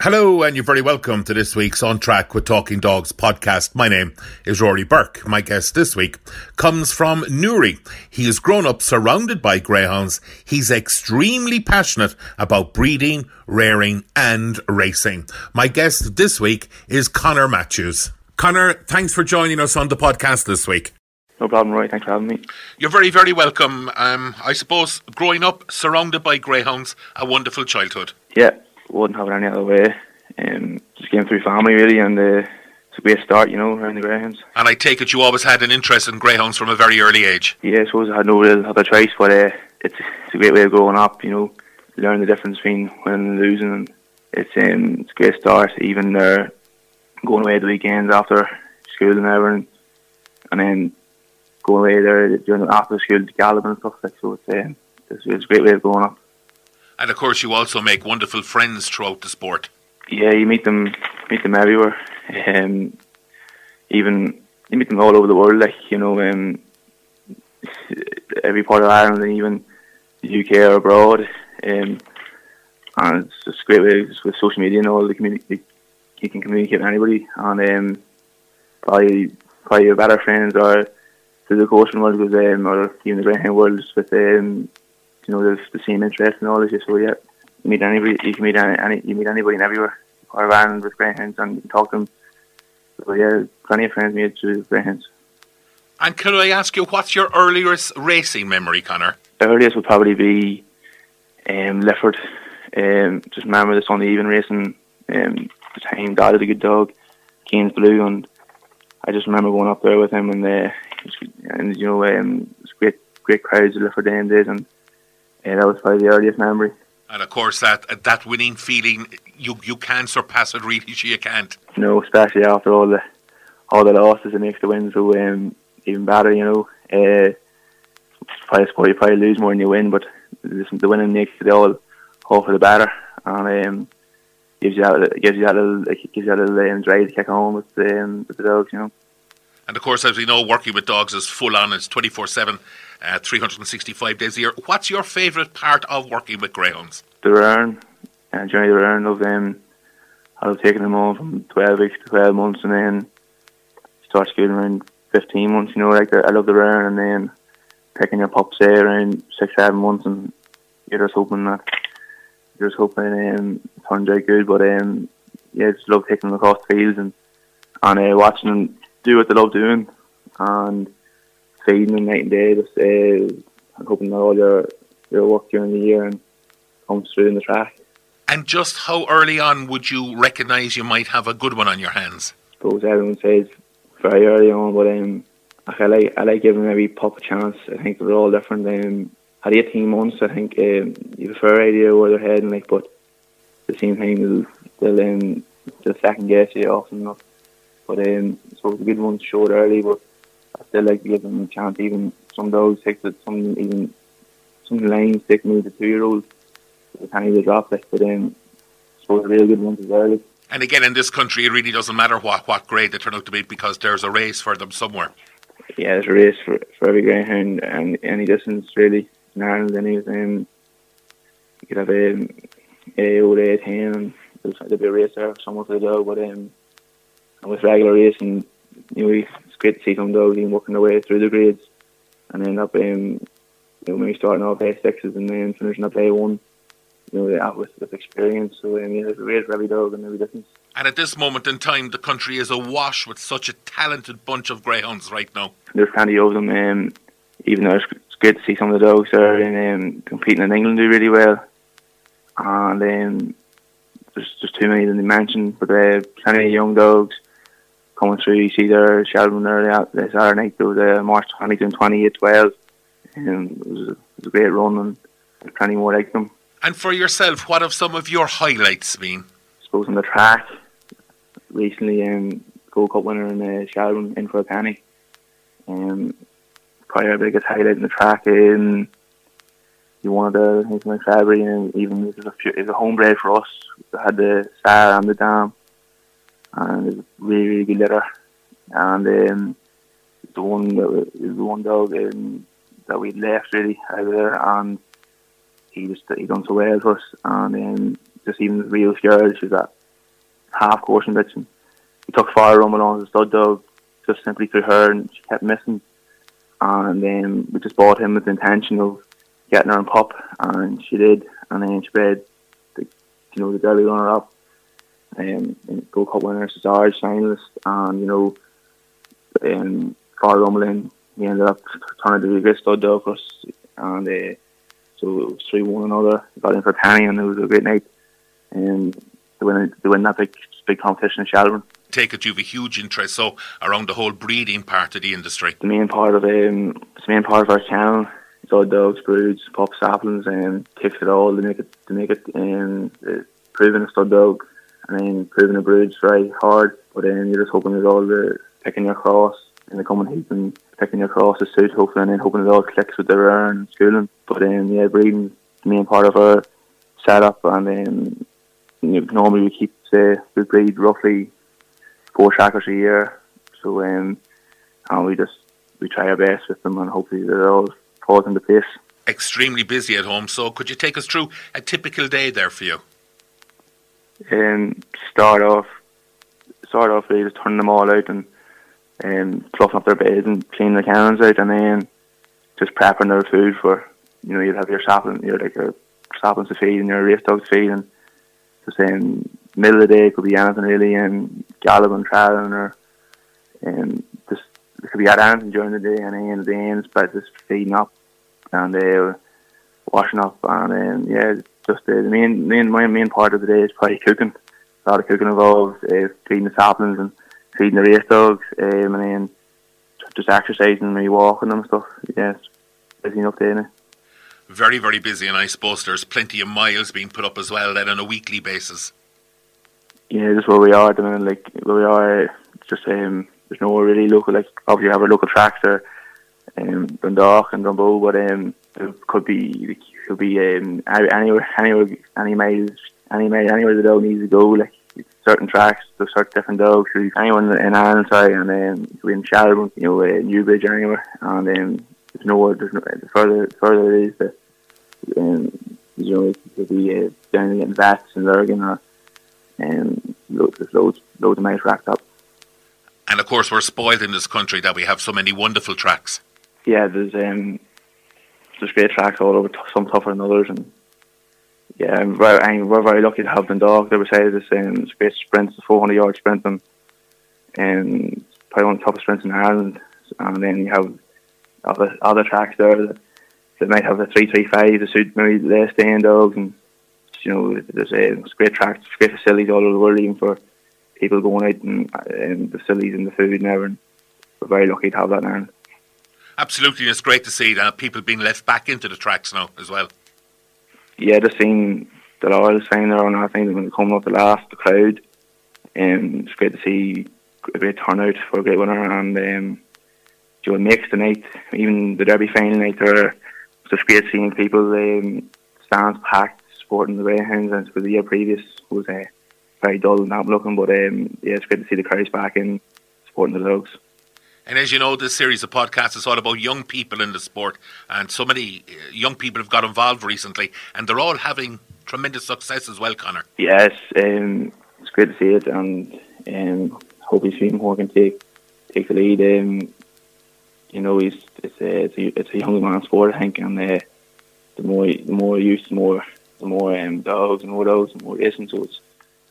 Hello, and you're very welcome to this week's On Track with Talking Dogs podcast. My name is Rory Burke. My guest this week comes from Newry. He has grown up surrounded by greyhounds. He's extremely passionate about breeding, rearing, and racing. My guest this week is Connor Matthews. Connor, thanks for joining us on the podcast this week. No problem, Roy. Thanks for having me. You're very, very welcome. Um, I suppose growing up surrounded by greyhounds, a wonderful childhood. Yeah, wouldn't have it any other way. Um, just came through family really, and uh, it's a great start, you know, around the greyhounds. And I take it you always had an interest in greyhounds from a very early age. Yeah, I suppose I had no real other choice, but uh, it's it's a great way of growing up. You know, learn the difference between winning and losing, and it's um, it's a great start. Even uh, going away the weekends after school and everything, and then going away there during after school to Gallop and stuff like so. It's, um, it's, it's a great way of growing up. And of course, you also make wonderful friends throughout the sport. Yeah, you meet them, meet them everywhere. Um, even you meet them all over the world. Like you know, um, every part of Ireland and even the UK or abroad. Um, and it's just great way with social media and all the community. You can communicate with anybody, and um, probably probably your better friends are through the coaching world, with, um, or even the greyhound world, with um, you know, there's the same interest and all this. So yeah, you meet anybody, you can meet any, any you meet anybody and everywhere. Or Ireland with greyhounds, and you can talk to them. So yeah, plenty of friends made through greyhounds. And can I ask you, what's your earliest racing memory, Connor? The earliest would probably be um, Lifford. Um, just remember this on the evening racing. Um, the time Dad had a good dog, Keynes Blue, and I just remember going up there with him, and uh, and you know, um, it was great, great crowds at Lifford Dame days, and yeah, that was probably the earliest memory. And of course, that that winning feeling, you you can't surpass it. Really, you can't. No, especially after all the all the losses, it makes the wins so um, even better. You know, uh, probably sport you probably lose more than you win, but the winning makes it all all for the better, and um, gives you that gives you that little gives you that little um, drive to kick home with, um, with the dogs. You know. And of course, as we know, working with dogs is full on. It's twenty four seven uh, 365 days a year. What's your favourite part of working with greyhounds? The rearing, and Johnny the rearing of them. I've taken them on from 12 weeks to 12 months and then start schooling around 15 months, you know, like I love the rearing and then picking your pups there around 6, 7 months and you're just hoping that, you're just hoping um, it turns out good, but um, yeah, just love taking them across the fields and, and uh, watching them do what they love doing and feeding them night and day. Just uh, hoping that all your your work during the year and comes through in the track. And just how early on would you recognise you might have a good one on your hands? I suppose everyone says very early on, but um, I like I like giving every pup a chance. I think they're all different. Um, at 18 months, I think um, you have a fair idea where they're heading, like, but the same thing they'll, they'll, um, they'll second guess you often enough. But um, so the good ones showed early, but I still like to give them a chance. Even some dogs take it, some even some lanes take me the two year olds. They can't even drop it, but then I suppose the real good ones as early. And again, in this country, it really doesn't matter what, what grade they turn out to be because there's a race for them somewhere. Yeah, there's a race for, for every greyhound and any distance really in Ireland. Anyways, um, you could have um, a old A ten and there'll be a race there for someone for the dog. But um, and with regular racing, you know, it's great to see some dogs even working their way through the grades and end up um, you know, maybe starting off A sixes and then finishing up A one. You know, that with, with experience. So um, yeah, there's a for every dog and every difference. And at this moment in time, the country is awash with such a talented bunch of greyhounds right now. There's plenty of them. Um, even though it's, it's great to see some of the dogs there in, um, competing in England do really well, and um, there's just too many than they mentioned. But uh, plenty of young dogs coming through. You see there, Shelbourne early out this Saturday night, there was a March 20 and 20 at 12. And it was, a, it was a great run and there's plenty more like them. And for yourself, what have some of your highlights been? I suppose on the track, recently, um, Gold Cup winner in uh, Shelbourne in for a penny. Um, probably our biggest highlight in the track. Um, you wanted the I think in February, and even it was a, few, it was a home break for us. We had the star and the dam and good litter. And um, the one that the one dog um, that we left really out there, and he just he done so well for us. And um, just even the real scared, she was that half bitch. And we took Fire on as a stud dog just simply through her, and she kept missing. And then we just bought him with the intention of getting her in pup, and she did. And then she bred the, you know, the girl runner up, um, and Gold Cup winner, Cesarewitch finalist, and you know, um, Fire Rumble. He ended up turning to be a great stud dog for us, and uh, so it was three one another. Got in for a penny, and it was a great night. And to win, to win that big big competition in Shelbourne. Take it, you've a huge interest so around the whole breeding part of the industry. The main part of um, the main part of our channel is all dogs, broods, pups, saplings, and kicks it all to make it to make it um, uh, proving a stud dog, and then proving a brood's very hard. But then you're just hoping it's all the picking your cross in the coming heat and picking your cross is suit, hopefully, and then hoping it all clicks with the rear and schooling. But then yeah, breeding the main part of our setup, and then you know, normally we keep say we breed roughly four shackles a year. So um, and we just we try our best with them, and hopefully it all falls into place. Extremely busy at home, so could you take us through a typical day there for you? Um, start off, start off really just turning them all out and um, fluffing up their beds and cleaning the cannons out, and then just prepping their food for you know you'd have your sapling, your like your saplings to feed and your race dogs to feed, and just um, middle of the day it could be anything really, and galloping, traveling, or um, just it could be at anything during the day, and then the ends, but just feeding up and uh, washing up, and um, yeah, just uh, the main main my main part of the day is probably cooking. A lot of cooking involved, uh, feeding the saplings and feeding the race dogs, um, and then just exercising, maybe walking and stuff. Yes, yeah, busy enough day now. Very, very busy, and I suppose there's plenty of miles being put up as well then on a weekly basis. Yeah, just where we are at the minute, like where we are, just um, there's no really local, like obviously we have our local tracks there, um, Dundalk and Drumbo, but um, it could be, it could be um, anywhere, anywhere, any miles, any mile, anywhere the dog needs to go, like certain tracks, there's certain different dogs. So anyone in Ireland, sorry, and then um, in Shelbourne, you know, uh, Newbridge or anywhere, and um, there's no, there's no, the further, the further it is, the um, you know, it could be uh, down getting vets in Lurgan or um, loads, loads, loads of miles racked up. And of course, we're spoiled in this country that we have so many wonderful tracks. Yeah, there's um, there's great tracks all over, some tougher than others, and yeah, we're, and we're very lucky to have Dundalk. There was this um, great sprints, the 400 yard sprint, and um, probably one of the toughest sprints in Ireland. And then you have other other tracks there that, that might have a three three five to suit maybe less stand dogs, and you know there's, uh, great tracks, great facilities all over the world, even for people going out and, and the facilities and the food and everything. We're very lucky to have that now. Absolutely, and it's great to see that people being let back into the tracks now as well. Yeah, the scene that I was saying there, and I think when come up the last, the crowd, um, it's great to see a great turnout for a great winner, and um, know, mix the night, even the Derby final night there, it's just great seeing people um, stands packed, supporting the Greyhounds, and for the year previous was uh, very dull and not looking, but um, yeah, it's great to see the crowds back in supporting the dogs. And as you know, this series of podcasts is all about young people in the sport, and so many uh, young people have got involved recently, and they're all having tremendous success as well, Connor. Yes, um, it's great to see it, and um, hopefully Swedenborg can take take the lead. Um, you know, he's it's a, it's a it's a young man's sport, I think, and uh, the more the more use, the more the more um, dogs and more dogs, and more racing. So it's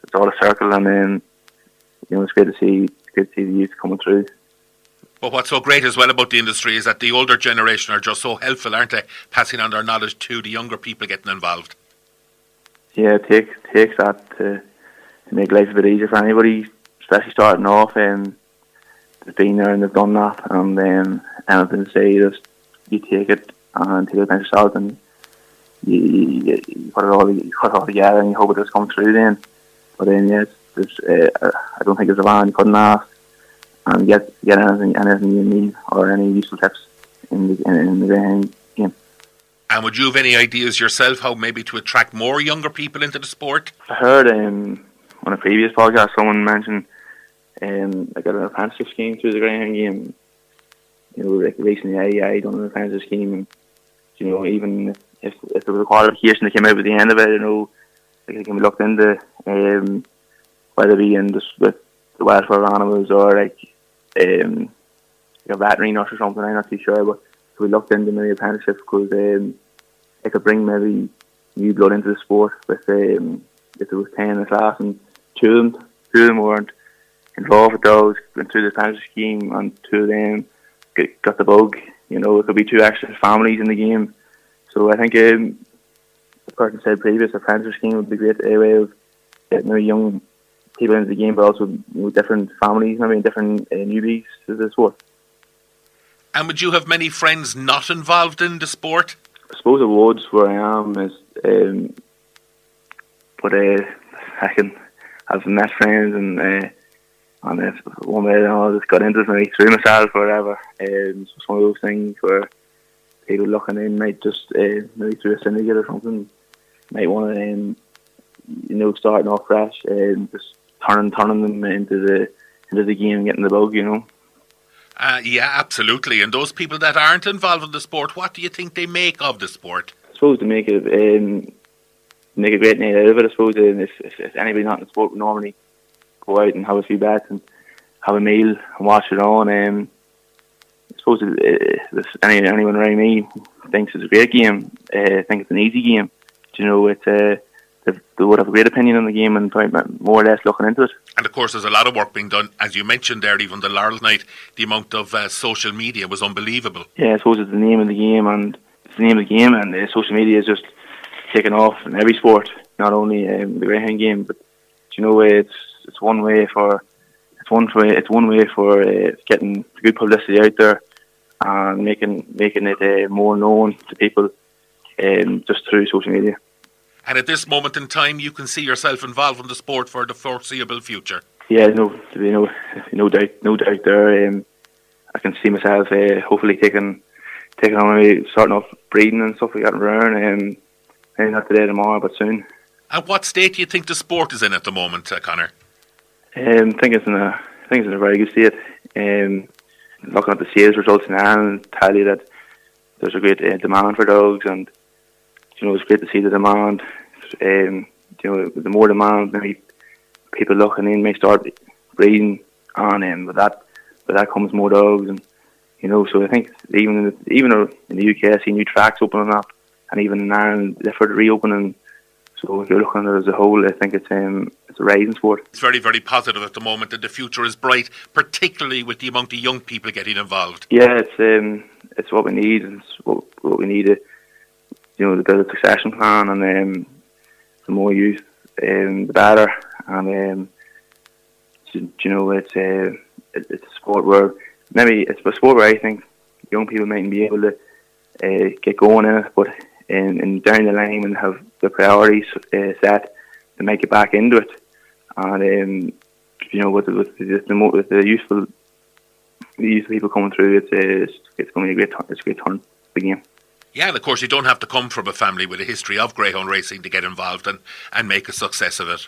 it's all a circle, and um, you know, it's great to see it's great to see the youth coming through. But what's so great as well about the industry is that the older generation are just so helpful, aren't they? Passing on their knowledge to the younger people getting involved. Yeah, it takes takes that to, to make life a bit easier for anybody, especially starting off. And they've been there and they've done that, and then anything to say, just you take it and take it by yourself, and you, you, you put it all you put it all together, and you hope it just comes through. Then, but then yes, there's, uh, I don't think there's a man you couldn't ask and get get anything anything you need or any useful tips in the in, in the game. And would you have any ideas yourself how maybe to attract more younger people into the sport? I heard um, on a previous podcast someone mentioned um, like an apprenticeship scheme through the Greyhound game. You know, like recently I, I done an apprenticeship scheme, and you know even if if there was a qualification that came out at the end of it, you know, like it can be looked into. Um, whether it be in just with the welfare of animals or like um, a veterinary nurse or something. I'm not too sure, but we looked into maybe apprenticeship because um, it could bring maybe new blood into the sport. With um, if there was ten in the class and two of them, two of them weren't involved with those, went through the apprenticeship scheme, and two of them got the bug. You know, it could be two extra families in the game. So I think um, the person said previous apprenticeship scheme would be a great a way of getting maybe young people into the game, but also you know, different families, maybe different uh, newbies to the sport. And would you have many friends not involved in the sport? I suppose the woods where I am is, um, but uh, I can have met friends and uh, and if one way I just got into it maybe through myself or whatever. Um, it's one of those things where people looking in might just uh, maybe through a syndicate or something might want to um, you know starting off fresh and just turning turning them into the into the game, getting the bug, you know. Uh, yeah, absolutely. And those people that aren't involved in the sport, what do you think they make of the sport? I suppose to make it um, make a great night out of it. I suppose and if, if, if anybody not in the sport would normally go out and have a few bets and have a meal and watch it on. Um, I suppose if any, anyone around me thinks it's a great game, uh, think it's an easy game. Do you know, it's uh, they would have a great opinion on the game and more or less looking into it. And of course, there's a lot of work being done, as you mentioned there. Even the Laurel night, the amount of uh, social media was unbelievable. Yeah, I suppose it's the name of the game, and it's the name of the game, and uh, social media is just taking off in every sport, not only um, the greyhound game. But you know, it's it's one way for it's one way it's one way for uh, getting good publicity out there and making making it uh, more known to people um, just through social media. And at this moment in time, you can see yourself involved in the sport for the foreseeable future. Yeah, no, no, no doubt, no doubt there. Um, I can see myself uh, hopefully taking taking on starting off breeding and stuff like that around. Um, maybe not today, tomorrow, but soon. At what state do you think the sport is in at the moment, uh, Connor? Um, I think it's in a, I think it's in a very good state. Um, looking at the sales results now, and tell you that there's a great uh, demand for dogs, and you know it's great to see the demand um, you know, the more demand, maybe people looking in may start breeding on him. But that, but that comes more dogs, and you know. So I think even in the, even in the UK, I see new tracks opening up, and even in Ireland, they're for reopening. So if you're looking at it as a whole, I think it's um, it's a rising sport. It's very very positive at the moment, and the future is bright, particularly with the amount of young people getting involved. Yeah, it's um, it's what we need. It's what, what we need. To, you know, the a succession plan, and um, the more youth, um, the better. And um, you know, it's a uh, it's a sport where maybe it's a sport where I think young people mightn't be able to uh, get going in it, but in, in down the line and have the priorities uh, set to make it back into it. And um, you know, with with the, the, with the useful the youth people coming through, it's uh, it's, going to be a great it's a great turn game. Yeah, and of course, you don't have to come from a family with a history of greyhound racing to get involved and, and make a success of it.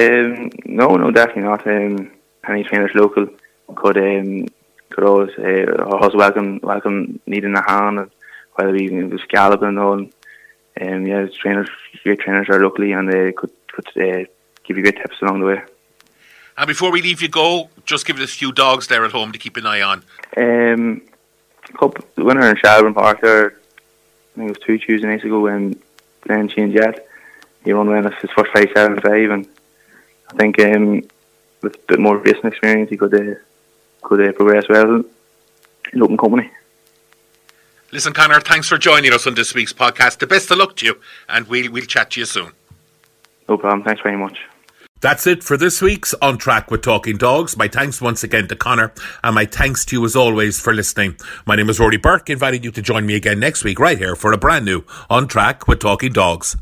Um, no, no, definitely not. Um, any trainers local could um, could always uh, always welcome welcome needing a hand, and whether even was galloping or um, yeah, trainers, great trainers are locally, and they could could uh, give you great tips along the way. And before we leave you go, just give us a few dogs there at home to keep an eye on. Um, Cup winner in Shelbourne Park there. I think it was two Tuesday nights ago when Glenn changed yet. He won with his first fight seven five, and I think um, with a bit more racing experience, he could uh, could uh, progress well in open company. Listen, Connor, thanks for joining us on this week's podcast. The best of luck to you, and we'll we'll chat to you soon. No problem. Thanks very much. That's it for this week's On Track with Talking Dogs. My thanks once again to Connor, and my thanks to you as always for listening. My name is Rory Burke, inviting you to join me again next week right here for a brand new On Track with Talking Dogs.